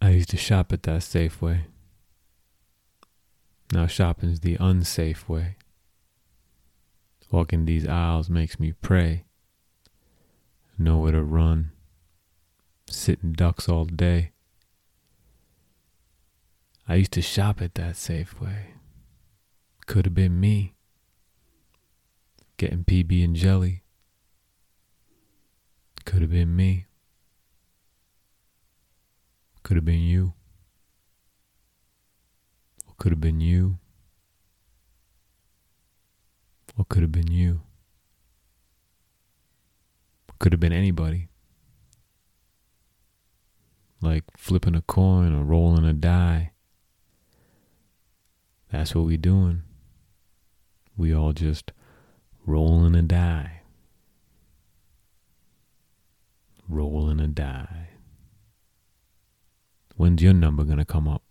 I used to shop at that Safeway. Now shopping's the unsafe way. Walking these aisles makes me pray. Nowhere to run. Sitting ducks all day. I used to shop at that Safeway. Could have been me. Getting PB and jelly. Could have been me. Could have been you. Or could have been you. Or could have been you. Could have been anybody. Like flipping a coin or rolling a die. That's what we're doing. We all just rolling a die. Rolling a die. When's your number gonna come up?